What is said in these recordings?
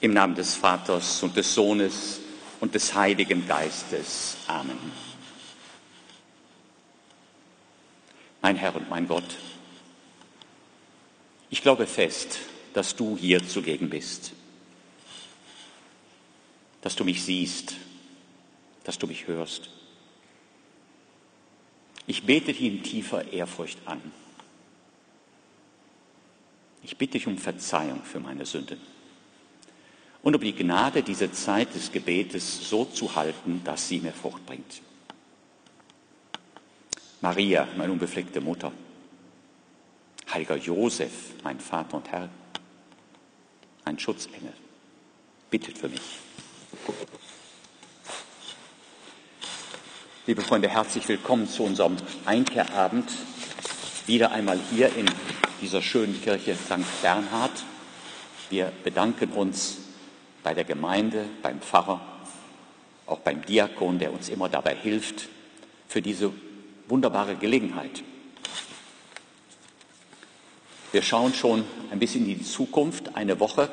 Im Namen des Vaters und des Sohnes und des Heiligen Geistes. Amen. Mein Herr und mein Gott, ich glaube fest, dass du hier zugegen bist, dass du mich siehst, dass du mich hörst. Ich bete dich in tiefer Ehrfurcht an. Ich bitte dich um Verzeihung für meine Sünden und um die Gnade, diese Zeit des Gebetes so zu halten, dass sie mir Frucht bringt. Maria, meine unbefleckte Mutter, heiliger Josef, mein Vater und Herr, ein Schutzengel, bittet für mich. Liebe Freunde, herzlich willkommen zu unserem Einkehrabend. Wieder einmal hier in dieser schönen Kirche St. Bernhard. Wir bedanken uns bei der Gemeinde, beim Pfarrer, auch beim Diakon, der uns immer dabei hilft, für diese wunderbare Gelegenheit. Wir schauen schon ein bisschen in die Zukunft. Eine Woche,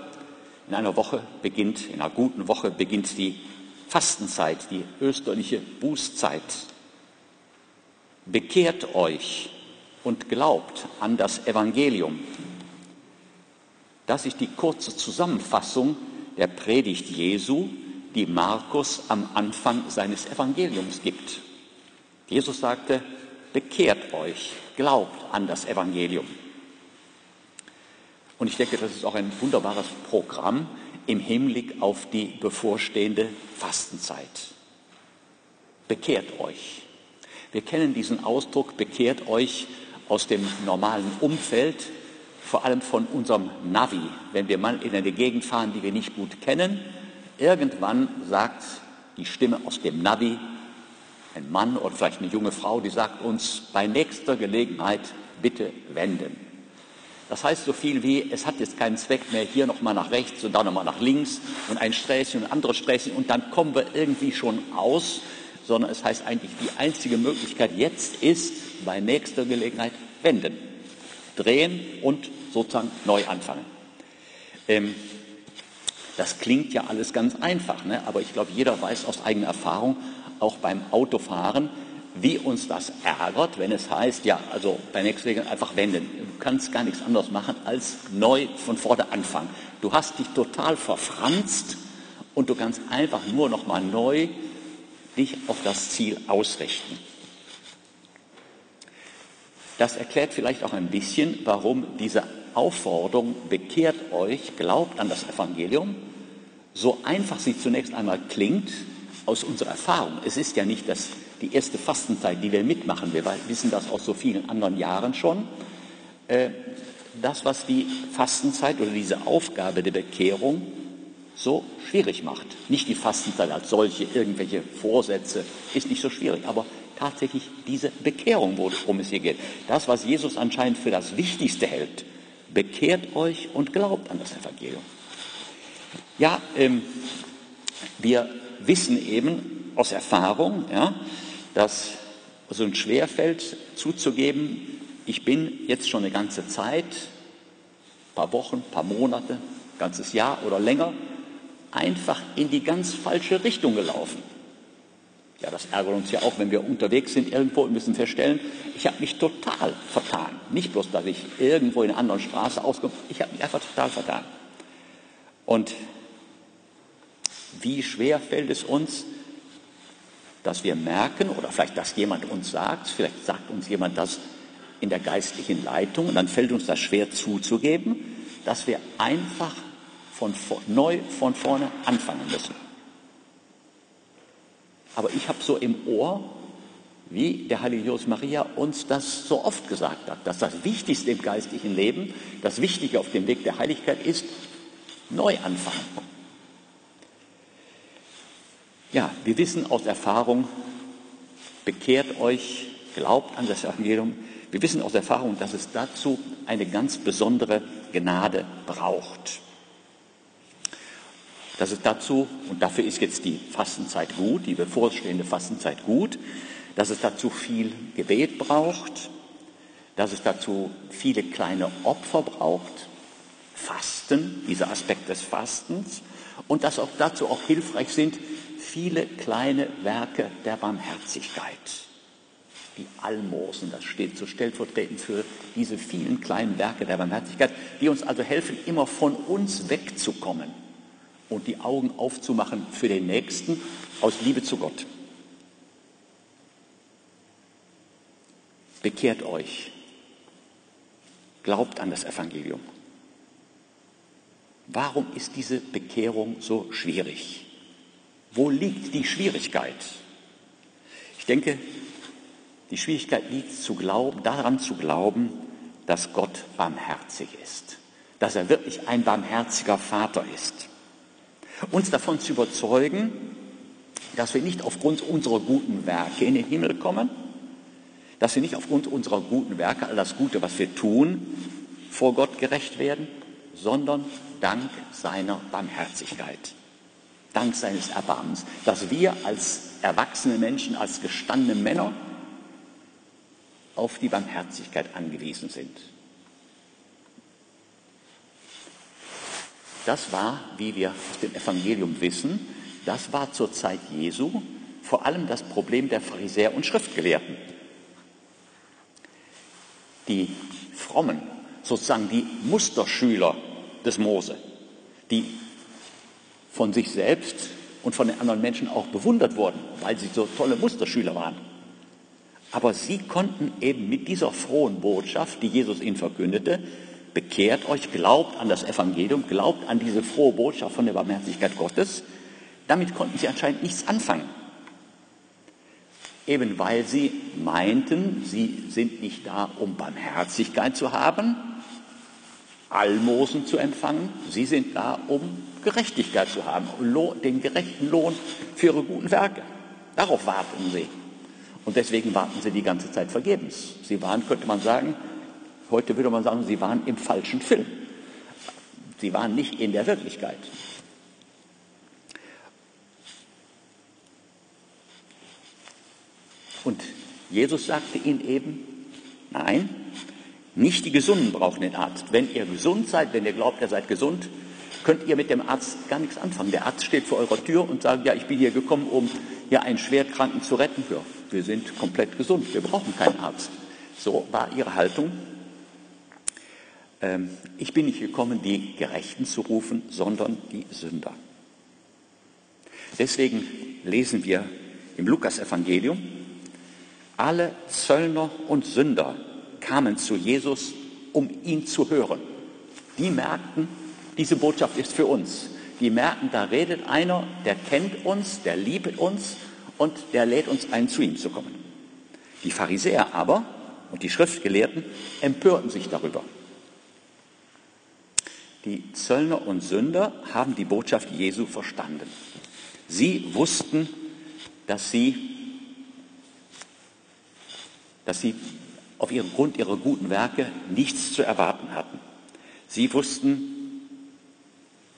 in einer Woche beginnt, in einer guten Woche beginnt die Fastenzeit, die österliche Bußzeit. Bekehrt euch und glaubt an das Evangelium. Das ist die kurze Zusammenfassung der Predigt Jesu, die Markus am Anfang seines Evangeliums gibt. Jesus sagte, bekehrt euch, glaubt an das Evangelium. Und ich denke, das ist auch ein wunderbares Programm im Hinblick auf die bevorstehende Fastenzeit. Bekehrt euch. Wir kennen diesen Ausdruck, bekehrt euch aus dem normalen Umfeld, vor allem von unserem Navi. Wenn wir mal in eine Gegend fahren, die wir nicht gut kennen, irgendwann sagt die Stimme aus dem Navi, ein Mann oder vielleicht eine junge Frau, die sagt uns bei nächster Gelegenheit bitte wenden. Das heißt so viel wie, es hat jetzt keinen Zweck mehr, hier nochmal nach rechts und da nochmal nach links und ein Sträßchen und anderes Sträßchen und dann kommen wir irgendwie schon aus, sondern es heißt eigentlich, die einzige Möglichkeit jetzt ist, bei nächster Gelegenheit wenden, drehen und sozusagen neu anfangen. Ähm, das klingt ja alles ganz einfach, ne? aber ich glaube, jeder weiß aus eigener Erfahrung, auch beim Autofahren, wie uns das ärgert, wenn es heißt, ja, also bei nächster Gelegenheit einfach wenden. Du kannst gar nichts anderes machen, als neu von vorne anfangen. Du hast dich total verfranst und du kannst einfach nur noch mal neu dich auf das Ziel ausrichten. Das erklärt vielleicht auch ein bisschen, warum diese Aufforderung, bekehrt euch, glaubt an das Evangelium, so einfach sie zunächst einmal klingt aus unserer Erfahrung. Es ist ja nicht das, die erste Fastenzeit, die wir mitmachen. Wir wissen das aus so vielen anderen Jahren schon. Äh, das, was die Fastenzeit oder diese Aufgabe der Bekehrung so schwierig macht. Nicht die Fastenzeit als solche, irgendwelche Vorsätze, ist nicht so schwierig, aber tatsächlich diese Bekehrung, worum es hier geht. Das, was Jesus anscheinend für das Wichtigste hält. Bekehrt euch und glaubt an das Evangelium. Ja, ähm, wir wissen eben aus Erfahrung, ja, dass es uns schwerfällt zuzugeben, ich bin jetzt schon eine ganze Zeit, paar Wochen, paar Monate, ganzes Jahr oder länger, einfach in die ganz falsche Richtung gelaufen. Ja, das ärgert uns ja auch, wenn wir unterwegs sind irgendwo und müssen feststellen, ich habe mich total vertan. Nicht bloß, dass ich irgendwo in einer anderen Straße auskomme, ich habe mich einfach total vertan. Und wie schwer fällt es uns, dass wir merken, oder vielleicht, dass jemand uns sagt, vielleicht sagt uns jemand das in der geistlichen Leitung, und dann fällt uns das schwer zuzugeben, dass wir einfach von, neu von vorne anfangen müssen. Aber ich habe so im Ohr, wie der heilige Josef Maria uns das so oft gesagt hat, dass das Wichtigste im geistlichen Leben, das Wichtige auf dem Weg der Heiligkeit ist, neu anfangen. Ja, wir wissen aus Erfahrung, bekehrt euch, glaubt an das Evangelium. Wir wissen aus Erfahrung, dass es dazu eine ganz besondere Gnade braucht dass es dazu, und dafür ist jetzt die Fastenzeit gut, die bevorstehende Fastenzeit gut, dass es dazu viel Gebet braucht, dass es dazu viele kleine Opfer braucht, Fasten, dieser Aspekt des Fastens, Und dass auch dazu auch hilfreich sind viele kleine Werke der Barmherzigkeit. Die Almosen, das steht so stellvertretend für diese vielen kleinen Werke der Barmherzigkeit, die uns also helfen, immer von uns wegzukommen und die Augen aufzumachen für den Nächsten aus Liebe zu Gott. Bekehrt euch, glaubt an das Evangelium. Warum ist diese Bekehrung so schwierig? Wo liegt die Schwierigkeit? Ich denke, die Schwierigkeit liegt zu glauben, daran zu glauben, dass Gott barmherzig ist, dass er wirklich ein barmherziger Vater ist. Uns davon zu überzeugen, dass wir nicht aufgrund unserer guten Werke in den Himmel kommen, dass wir nicht aufgrund unserer guten Werke, all das Gute, was wir tun, vor Gott gerecht werden, sondern dank seiner Barmherzigkeit, dank seines Erbarmens, dass wir als erwachsene Menschen, als gestandene Männer auf die Barmherzigkeit angewiesen sind. Das war, wie wir aus dem Evangelium wissen, das war zur Zeit Jesu vor allem das Problem der Pharisäer und Schriftgelehrten. Die Frommen, sozusagen die Musterschüler des Mose, die von sich selbst und von den anderen Menschen auch bewundert wurden, weil sie so tolle Musterschüler waren. Aber sie konnten eben mit dieser frohen Botschaft, die Jesus ihnen verkündete, bekehrt euch, glaubt an das Evangelium, glaubt an diese frohe Botschaft von der Barmherzigkeit Gottes, damit konnten sie anscheinend nichts anfangen. Eben weil sie meinten, sie sind nicht da, um Barmherzigkeit zu haben, Almosen zu empfangen, sie sind da, um Gerechtigkeit zu haben, den gerechten Lohn für ihre guten Werke. Darauf warten sie. Und deswegen warten sie die ganze Zeit vergebens. Sie waren, könnte man sagen, heute würde man sagen, sie waren im falschen Film. Sie waren nicht in der Wirklichkeit. Und Jesus sagte ihnen eben, nein, nicht die Gesunden brauchen den Arzt. Wenn ihr gesund seid, wenn ihr glaubt, ihr seid gesund, könnt ihr mit dem Arzt gar nichts anfangen. Der Arzt steht vor eurer Tür und sagt, ja, ich bin hier gekommen, um hier einen Schwerkranken zu retten. Wir sind komplett gesund, wir brauchen keinen Arzt. So war ihre Haltung. Ähm, ich bin nicht gekommen, die Gerechten zu rufen, sondern die Sünder. Deswegen lesen wir im Lukas-Evangelium, alle Zöllner und Sünder kamen zu Jesus, um ihn zu hören. Die merkten, diese Botschaft ist für uns. Die merken, da redet einer, der kennt uns, der liebt uns und der lädt uns ein, zu ihm zu kommen. Die Pharisäer aber und die Schriftgelehrten empörten sich darüber. Die Zöllner und Sünder haben die Botschaft Jesu verstanden. Sie wussten, dass sie, dass sie auf ihren Grund ihrer guten Werke nichts zu erwarten hatten. Sie wussten,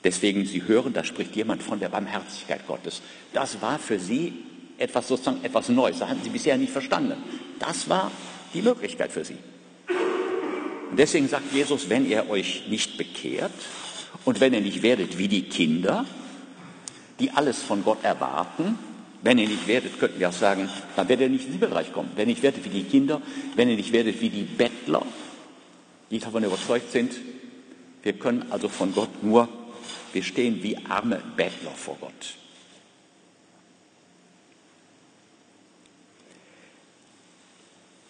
deswegen, sie hören, da spricht jemand von der Barmherzigkeit Gottes. Das war für sie etwas sozusagen etwas Neues. Das hatten sie bisher nicht verstanden. Das war die Möglichkeit für sie. Und deswegen sagt Jesus, wenn ihr euch nicht bekehrt und wenn ihr nicht werdet wie die Kinder, die alles von Gott erwarten, wenn ihr nicht werdet, könnten wir auch sagen, dann werdet ihr nicht ins Himmelreich kommen. Wenn ihr nicht werdet wie die Kinder, wenn ihr nicht werdet wie die Bettler, die davon überzeugt sind, wir können also von Gott nur, wir stehen wie arme Bettler vor Gott.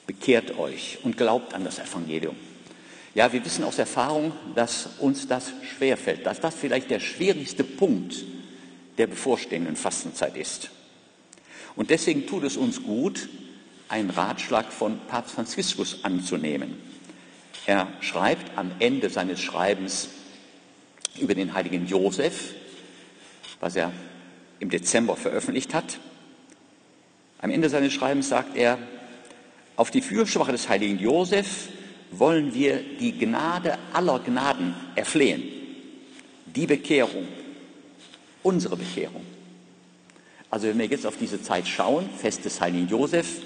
Bekehrt euch und glaubt an das Evangelium. Ja, wir wissen aus Erfahrung, dass uns das schwerfällt, dass das vielleicht der schwierigste Punkt der bevorstehenden Fastenzeit ist. Und deswegen tut es uns gut, einen Ratschlag von Papst Franziskus anzunehmen. Er schreibt am Ende seines Schreibens über den heiligen Josef, was er im Dezember veröffentlicht hat. Am Ende seines Schreibens sagt er, auf die Fürsprache des heiligen Josef wollen wir die Gnade aller Gnaden erflehen, die Bekehrung, unsere Bekehrung. Also wenn wir jetzt auf diese Zeit schauen, Fest des heiligen Josef,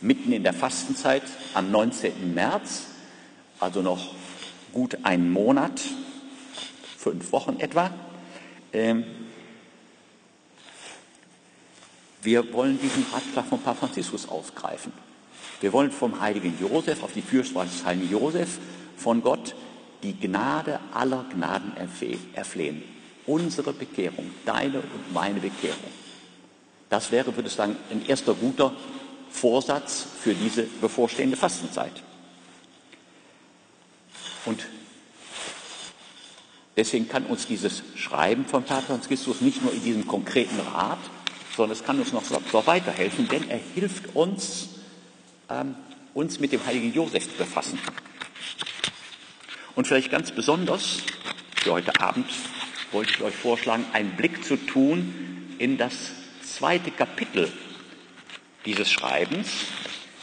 mitten in der Fastenzeit am 19. März, also noch gut einen Monat, fünf Wochen etwa, Ähm, wir wollen diesen Ratschlag von Papst Franziskus aufgreifen. Wir wollen vom heiligen Josef auf die Fürsprache des heiligen Josef von Gott die Gnade aller Gnaden erflehen. Unsere Bekehrung, deine und meine Bekehrung. Das wäre, würde ich sagen, ein erster guter Vorsatz für diese bevorstehende Fastenzeit. Und deswegen kann uns dieses Schreiben von Papst Christus nicht nur in diesem konkreten Rat, sondern es kann uns noch so weiterhelfen, denn er hilft uns, ähm, uns mit dem heiligen Josef befassen. Und vielleicht ganz besonders für heute Abend wollte ich euch vorschlagen, einen Blick zu tun in das zweite Kapitel dieses Schreibens,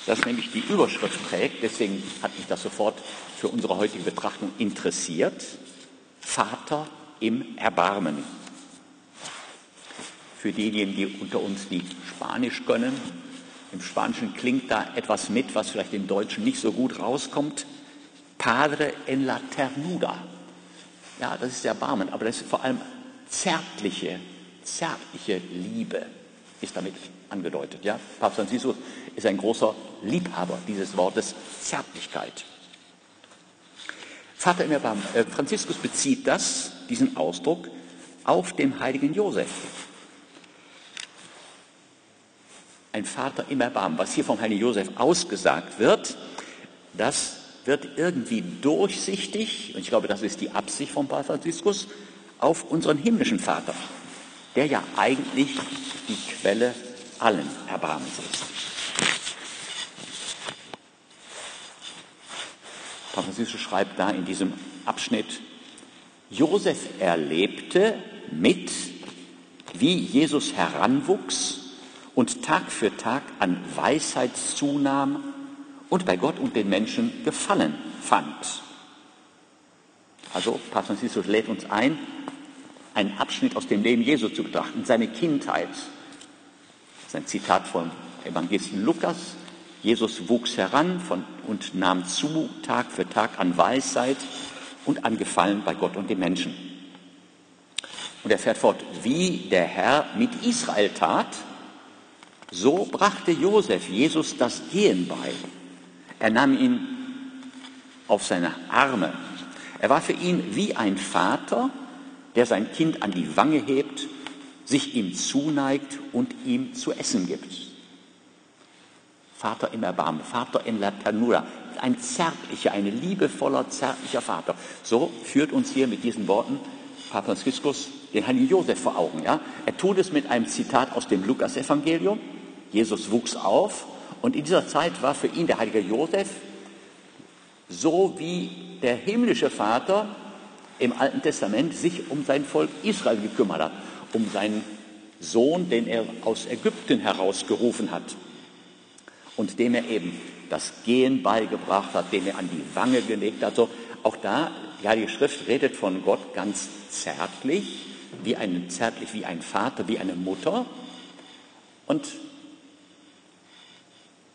das nämlich die Überschrift trägt, deswegen hat mich das sofort für unsere heutige Betrachtung interessiert, Vater im Erbarmen. Für diejenigen, die unter uns die Spanisch können, im Spanischen klingt da etwas mit, was vielleicht im Deutschen nicht so gut rauskommt. Padre en la ternura. Ja, das ist Erbarmen, aber das ist vor allem zärtliche, zärtliche Liebe ist damit angedeutet. Ja? Papst Franziskus ist ein großer Liebhaber dieses Wortes Zärtlichkeit. Vater. Äh, Franziskus bezieht das, diesen Ausdruck, auf den heiligen Josef. Ein Vater im Erbarmen. Was hier vom heiligen Josef ausgesagt wird, das wird irgendwie durchsichtig, und ich glaube, das ist die Absicht von Papst Franziskus, auf unseren himmlischen Vater, der ja eigentlich die Quelle allen Erbarmens ist. Papst Franziskus schreibt da in diesem Abschnitt, Josef erlebte mit, wie Jesus heranwuchs und Tag für Tag an Weisheit zunahm und bei Gott und den Menschen Gefallen fand. Also Papst Franziskus lädt uns ein, einen Abschnitt aus dem Leben Jesu zu betrachten, seine Kindheit. Das ist ein Zitat vom Evangelisten Lukas. Jesus wuchs heran von, und nahm zu Tag für Tag an Weisheit und an Gefallen bei Gott und den Menschen. Und er fährt fort, wie der Herr mit Israel tat, so brachte Josef Jesus das Gehen bei er nahm ihn auf seine Arme. Er war für ihn wie ein Vater, der sein Kind an die Wange hebt, sich ihm zuneigt und ihm zu essen gibt. Vater im Erbarmen, Vater in la Ternura, ein zärtlicher, ein liebevoller, zärtlicher Vater. So führt uns hier mit diesen Worten Papst Franziskus den Heiligen Josef vor Augen. Ja? Er tut es mit einem Zitat aus dem Lukas-Evangelium. Jesus wuchs auf und in dieser Zeit war für ihn der heilige Josef so wie der himmlische Vater im Alten Testament sich um sein Volk Israel gekümmert hat, um seinen Sohn, den er aus Ägypten herausgerufen hat und dem er eben das Gehen beigebracht hat, dem er an die Wange gelegt hat. So, auch da, ja, die Schrift redet von Gott ganz zärtlich, wie ein, zärtlich wie ein Vater, wie eine Mutter. Und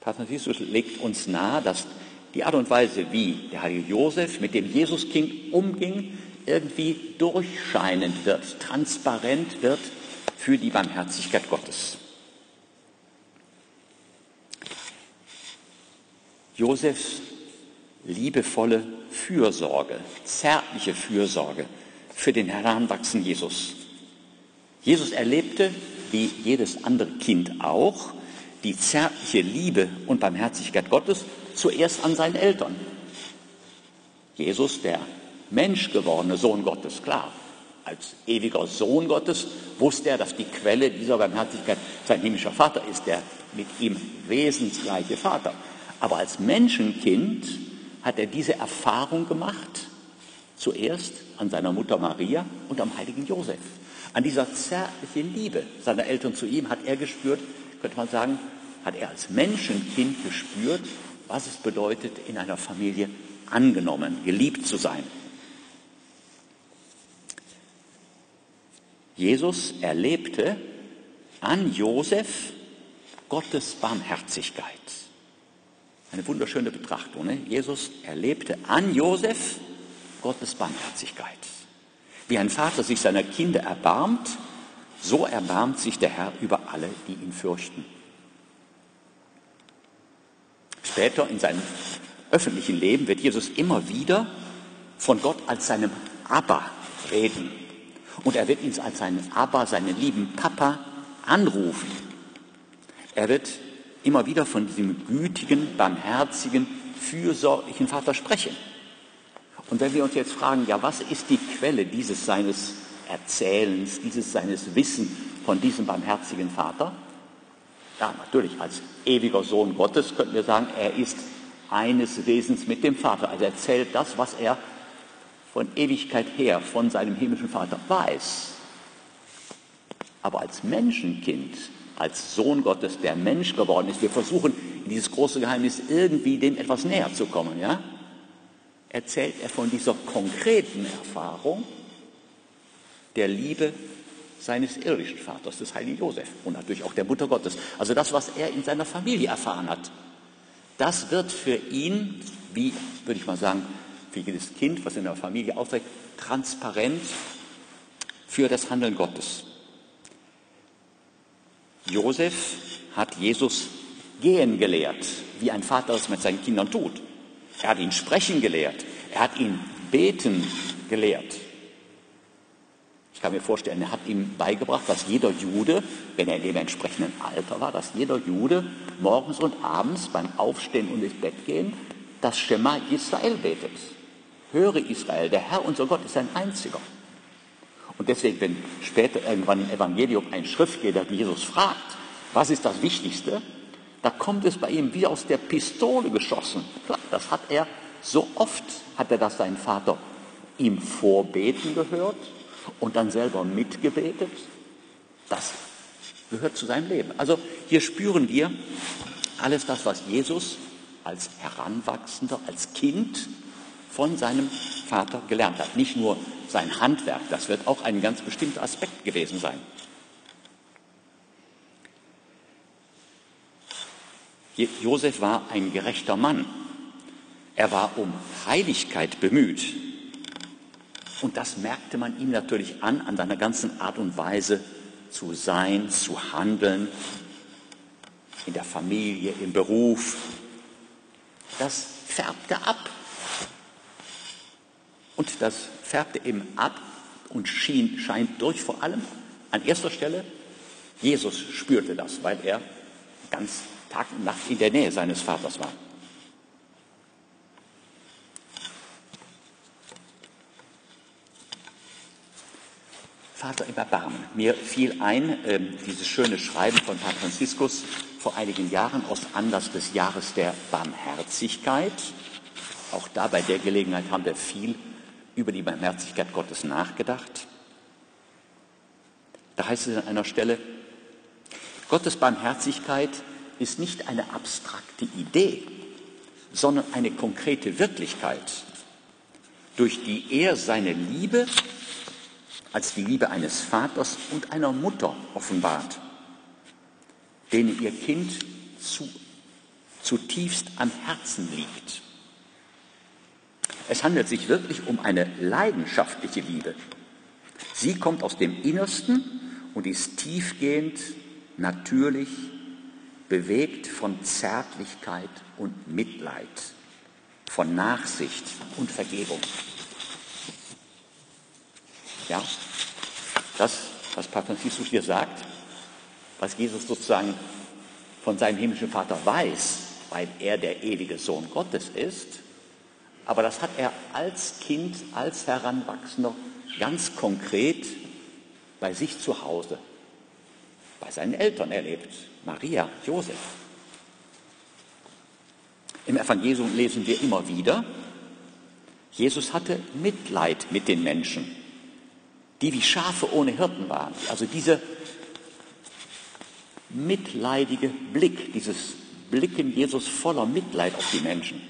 Papst Franziskus legt uns nahe, dass die Art und Weise, wie der heilige Josef mit dem Jesuskind umging, irgendwie durchscheinend wird, transparent wird für die Barmherzigkeit Gottes. Josefs liebevolle Fürsorge, zärtliche Fürsorge für den heranwachsenden Jesus. Jesus erlebte, wie jedes andere Kind auch, die zärtliche Liebe und Barmherzigkeit Gottes zuerst an seinen Eltern. Jesus, der menschgewordene Sohn Gottes, klar, als ewiger Sohn Gottes wusste er, dass die Quelle dieser Barmherzigkeit sein himmlischer Vater ist, der mit ihm wesensgleiche Vater. Aber als Menschenkind hat er diese Erfahrung gemacht, zuerst an seiner Mutter Maria und am heiligen Josef. An dieser zärtlichen Liebe seiner Eltern zu ihm hat er gespürt, könnte man sagen, hat er als Menschenkind gespürt, was es bedeutet, in einer Familie angenommen, geliebt zu sein. Jesus erlebte an Josef Gottes Barmherzigkeit. Eine wunderschöne Betrachtung. Ne? Jesus erlebte an Josef Gottes Barmherzigkeit. Wie ein Vater sich seiner Kinder erbarmt, so erbarmt sich der Herr über alle, die ihn fürchten. Später in seinem öffentlichen Leben wird Jesus immer wieder von Gott als seinem Abba reden. Und er wird ihn als seinen Abba, seinen lieben Papa anrufen. Er wird immer wieder von diesem gütigen, barmherzigen, fürsorglichen Vater sprechen. Und wenn wir uns jetzt fragen, ja, was ist die Quelle dieses seines Erzählens, dieses seines Wissen von diesem barmherzigen Vater? Ja, natürlich als ewiger Sohn Gottes könnten wir sagen, er ist eines Wesens mit dem Vater. Also er erzählt das, was er von Ewigkeit her von seinem himmlischen Vater weiß. Aber als Menschenkind, als Sohn Gottes, der Mensch geworden ist, wir versuchen in dieses große Geheimnis irgendwie dem etwas näher zu kommen, ja? Erzählt er von dieser konkreten Erfahrung der Liebe seines irdischen Vaters, des heiligen Josef und natürlich auch der Mutter Gottes. Also das, was er in seiner Familie erfahren hat. Das wird für ihn, wie würde ich mal sagen, für jedes Kind, was in der Familie aufwächst, transparent für das Handeln Gottes. Josef hat Jesus gehen gelehrt, wie ein Vater es mit seinen Kindern tut. Er hat ihn sprechen gelehrt. Er hat ihn beten gelehrt. Kann mir vorstellen, er hat ihm beigebracht, dass jeder Jude, wenn er in dem entsprechenden Alter war, dass jeder Jude morgens und abends beim Aufstehen und ins Bett gehen das Schema Israel betet. Höre Israel, der Herr unser Gott ist ein einziger. Und deswegen, wenn später irgendwann im Evangelium ein Schriftsteller Jesus fragt, was ist das Wichtigste, da kommt es bei ihm wie aus der Pistole geschossen. Das hat er so oft, hat er das seinen Vater ihm vorbeten gehört und dann selber mitgebetet. Das gehört zu seinem Leben. Also hier spüren wir alles das, was Jesus als Heranwachsender, als Kind von seinem Vater gelernt hat. Nicht nur sein Handwerk, das wird auch ein ganz bestimmter Aspekt gewesen sein. Josef war ein gerechter Mann. Er war um Heiligkeit bemüht. Und das merkte man ihm natürlich an, an seiner ganzen Art und Weise zu sein, zu handeln, in der Familie, im Beruf. Das färbte ab. Und das färbte eben ab und schien, scheint durch vor allem an erster Stelle, Jesus spürte das, weil er ganz Tag und Nacht in der Nähe seines Vaters war. Vater im Erbarmen. Mir fiel ein, äh, dieses schöne Schreiben von Papst Franziskus vor einigen Jahren aus Anlass des Jahres der Barmherzigkeit. Auch da bei der Gelegenheit haben wir viel über die Barmherzigkeit Gottes nachgedacht. Da heißt es an einer Stelle, Gottes Barmherzigkeit ist nicht eine abstrakte Idee, sondern eine konkrete Wirklichkeit, durch die er seine Liebe als die Liebe eines Vaters und einer Mutter offenbart, denen ihr Kind zu, zutiefst am Herzen liegt. Es handelt sich wirklich um eine leidenschaftliche Liebe. Sie kommt aus dem Innersten und ist tiefgehend, natürlich, bewegt von Zärtlichkeit und Mitleid, von Nachsicht und Vergebung. Ja, das, was Papst Franziskus hier sagt, was Jesus sozusagen von seinem himmlischen Vater weiß, weil er der ewige Sohn Gottes ist, aber das hat er als Kind, als Heranwachsender ganz konkret bei sich zu Hause, bei seinen Eltern erlebt, Maria, Josef. Im Evangelium lesen wir immer wieder, Jesus hatte Mitleid mit den Menschen die wie Schafe ohne Hirten waren. Also dieser mitleidige Blick, dieses Blicken Jesus voller Mitleid auf die Menschen.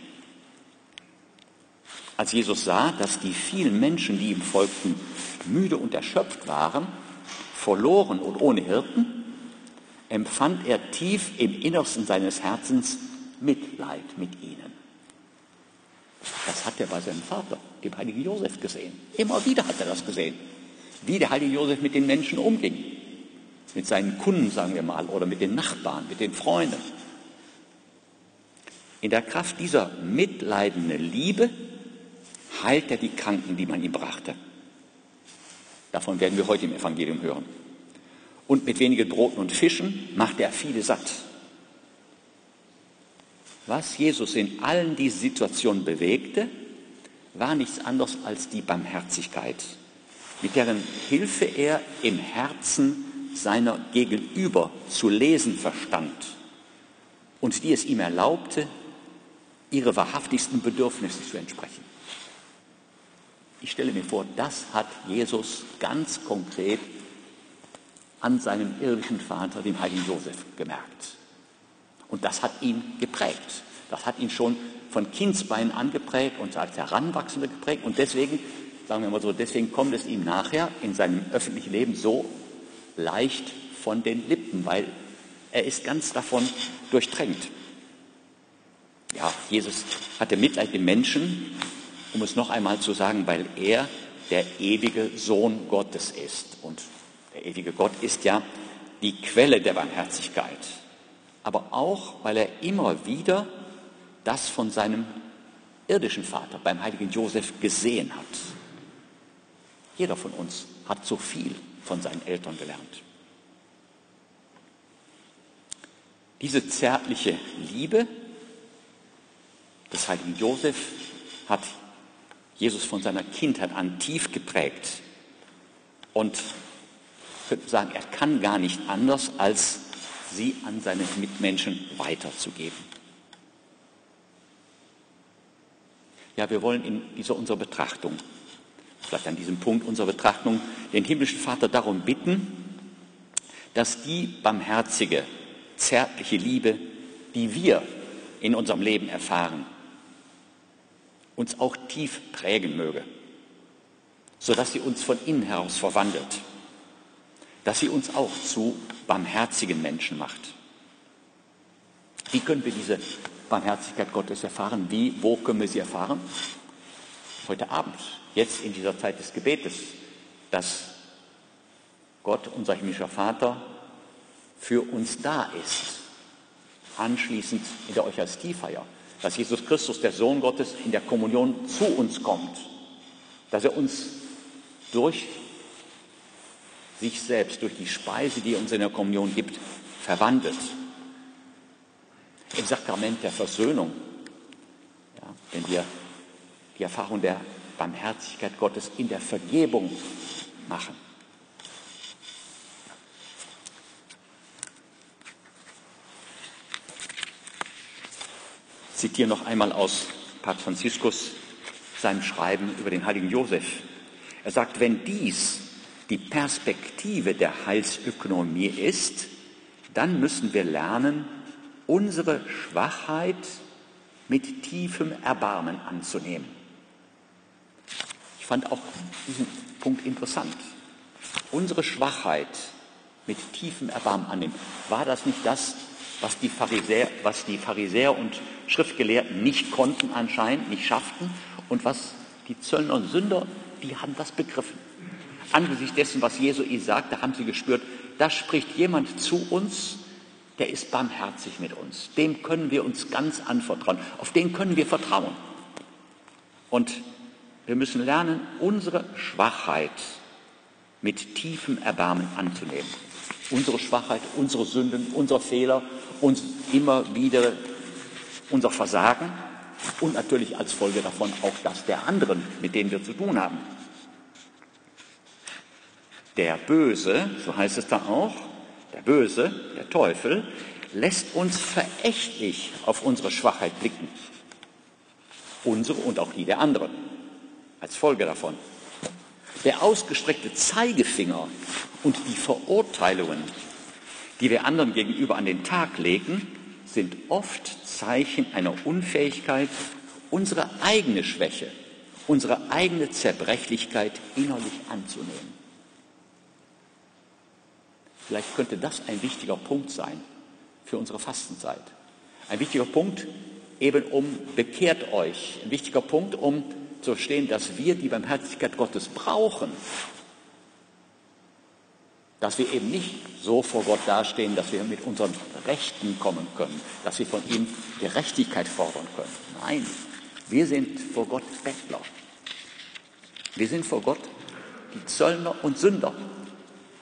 Als Jesus sah, dass die vielen Menschen, die ihm folgten, müde und erschöpft waren, verloren und ohne Hirten, empfand er tief im Innersten seines Herzens Mitleid mit ihnen. Das hat er bei seinem Vater, dem heiligen Josef, gesehen. Immer wieder hat er das gesehen. Wie der heilige Josef mit den Menschen umging. Mit seinen Kunden, sagen wir mal, oder mit den Nachbarn, mit den Freunden. In der Kraft dieser mitleidenden Liebe heilt er die Kranken, die man ihm brachte. Davon werden wir heute im Evangelium hören. Und mit wenigen Broten und Fischen macht er viele satt. Was Jesus in allen diesen Situationen bewegte, war nichts anderes als die Barmherzigkeit, mit deren Hilfe er im Herzen seiner Gegenüber zu lesen verstand und die es ihm erlaubte, ihre wahrhaftigsten Bedürfnisse zu entsprechen. Ich stelle mir vor, das hat Jesus ganz konkret an seinem irdischen Vater, dem heiligen Josef, gemerkt. Und das hat ihn geprägt. Das hat ihn schon von Kindsbeinen angeprägt und als Heranwachsender geprägt. Und deswegen, sagen wir mal so, deswegen kommt es ihm nachher in seinem öffentlichen Leben so leicht von den Lippen, weil er ist ganz davon durchtränkt. Ja, Jesus hatte Mitleid mit Menschen, um es noch einmal zu sagen, weil er der ewige Sohn Gottes ist. Und der ewige Gott ist ja die Quelle der Barmherzigkeit. Aber auch, weil er immer wieder das von seinem irdischen Vater beim heiligen Josef gesehen hat. Jeder von uns hat so viel von seinen Eltern gelernt. Diese zärtliche Liebe des heiligen Josef hat Jesus von seiner Kindheit an tief geprägt. Und ich könnte sagen, er kann gar nicht anders, als sie an seine Mitmenschen weiterzugeben. Ja, wir wollen in dieser unserer Betrachtung, vielleicht an diesem Punkt unserer Betrachtung, den himmlischen Vater darum bitten, dass die barmherzige, zärtliche Liebe, die wir in unserem Leben erfahren, uns auch tief prägen möge, sodass sie uns von innen heraus verwandelt, dass sie uns auch zu barmherzigen Menschen macht. Wie können wir diese Barmherzigkeit Gottes erfahren? Wie, wo können wir sie erfahren? Heute Abend, jetzt in dieser Zeit des Gebetes, dass Gott, unser himmlischer Vater, für uns da ist. Anschließend in der Eucharistiefeier dass Jesus Christus, der Sohn Gottes, in der Kommunion zu uns kommt, dass er uns durch sich selbst, durch die Speise, die er uns in der Kommunion gibt, verwandelt. Im Sakrament der Versöhnung, ja, wenn wir die Erfahrung der Barmherzigkeit Gottes in der Vergebung machen. zitiere noch einmal aus Papst Franziskus seinem Schreiben über den heiligen Josef. Er sagt, wenn dies die Perspektive der Heilsökonomie ist, dann müssen wir lernen, unsere Schwachheit mit tiefem Erbarmen anzunehmen. Ich fand auch diesen Punkt interessant. Unsere Schwachheit mit tiefem Erbarmen annehmen. War das nicht das, was die Pharisäer, was die Pharisäer und Schriftgelehrten nicht konnten anscheinend, nicht schafften und was die Zöllner und Sünder, die haben das begriffen. Angesichts dessen, was Jesu ihnen sagte, haben sie gespürt, da spricht jemand zu uns, der ist barmherzig mit uns. Dem können wir uns ganz anvertrauen. Auf den können wir vertrauen. Und wir müssen lernen, unsere Schwachheit mit tiefem Erbarmen anzunehmen. Unsere Schwachheit, unsere Sünden, unsere Fehler, uns immer wieder unser Versagen und natürlich als Folge davon auch das der anderen, mit denen wir zu tun haben. Der Böse, so heißt es da auch, der Böse, der Teufel, lässt uns verächtlich auf unsere Schwachheit blicken. Unsere und auch die der anderen. Als Folge davon. Der ausgestreckte Zeigefinger und die Verurteilungen, die wir anderen gegenüber an den Tag legen, sind oft Zeichen einer Unfähigkeit, unsere eigene Schwäche, unsere eigene Zerbrechlichkeit innerlich anzunehmen. Vielleicht könnte das ein wichtiger Punkt sein für unsere Fastenzeit. Ein wichtiger Punkt, eben um bekehrt euch. Ein wichtiger Punkt, um zu verstehen, dass wir die Barmherzigkeit Gottes brauchen. Dass wir eben nicht so vor Gott dastehen, dass wir mit unseren Rechten kommen können, dass wir von ihm Gerechtigkeit fordern können. Nein, wir sind vor Gott Bettler. Wir sind vor Gott die Zöllner und Sünder.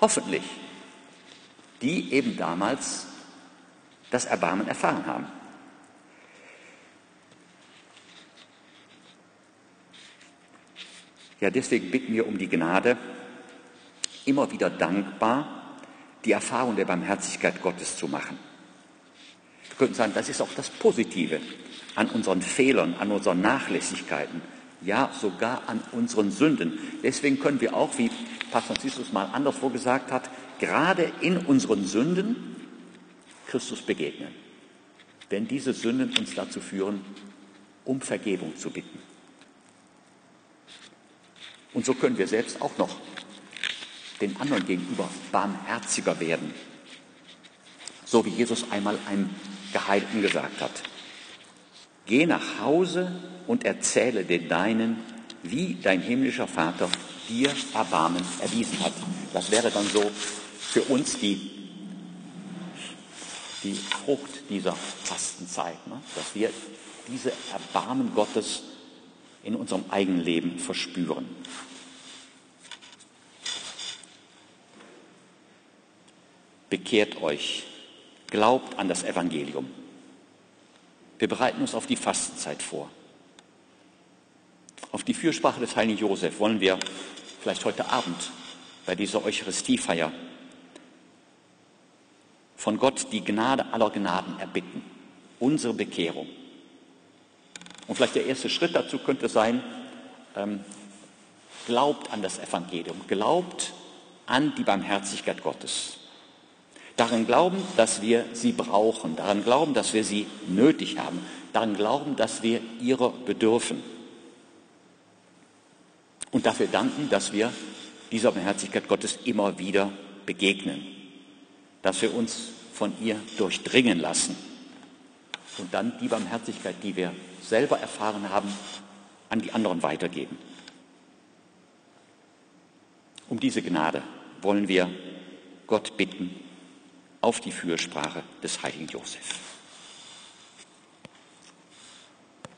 Hoffentlich. Die eben damals das Erbarmen erfahren haben. Ja, deswegen bitten wir um die Gnade, immer wieder dankbar die Erfahrung der Barmherzigkeit Gottes zu machen. Wir könnten sagen, das ist auch das Positive an unseren Fehlern, an unseren Nachlässigkeiten, ja sogar an unseren Sünden. Deswegen können wir auch, wie Pastor Franziskus mal anderswo gesagt hat, gerade in unseren Sünden Christus begegnen. Wenn diese Sünden uns dazu führen, um Vergebung zu bitten. Und so können wir selbst auch noch den anderen gegenüber barmherziger werden. So wie Jesus einmal einem Geheilten gesagt hat. Geh nach Hause und erzähle den Deinen, wie dein himmlischer Vater dir Erbarmen erwiesen hat. Das wäre dann so für uns die, die Frucht dieser Fastenzeit, ne? dass wir diese Erbarmen Gottes in unserem eigenen Leben verspüren. Bekehrt euch, glaubt an das Evangelium. Wir bereiten uns auf die Fastenzeit vor. Auf die Fürsprache des heiligen Josef wollen wir vielleicht heute Abend bei dieser Eucharistiefeier von Gott die Gnade aller Gnaden erbitten, unsere Bekehrung. Und vielleicht der erste Schritt dazu könnte sein, ähm, glaubt an das Evangelium, glaubt an die Barmherzigkeit Gottes. Daran glauben, dass wir sie brauchen, daran glauben, dass wir sie nötig haben, daran glauben, dass wir ihrer bedürfen. Und dafür danken, dass wir dieser Barmherzigkeit Gottes immer wieder begegnen, dass wir uns von ihr durchdringen lassen und dann die Barmherzigkeit, die wir selber erfahren haben, an die anderen weitergeben. Um diese Gnade wollen wir Gott bitten auf die Fürsprache des heiligen Josef.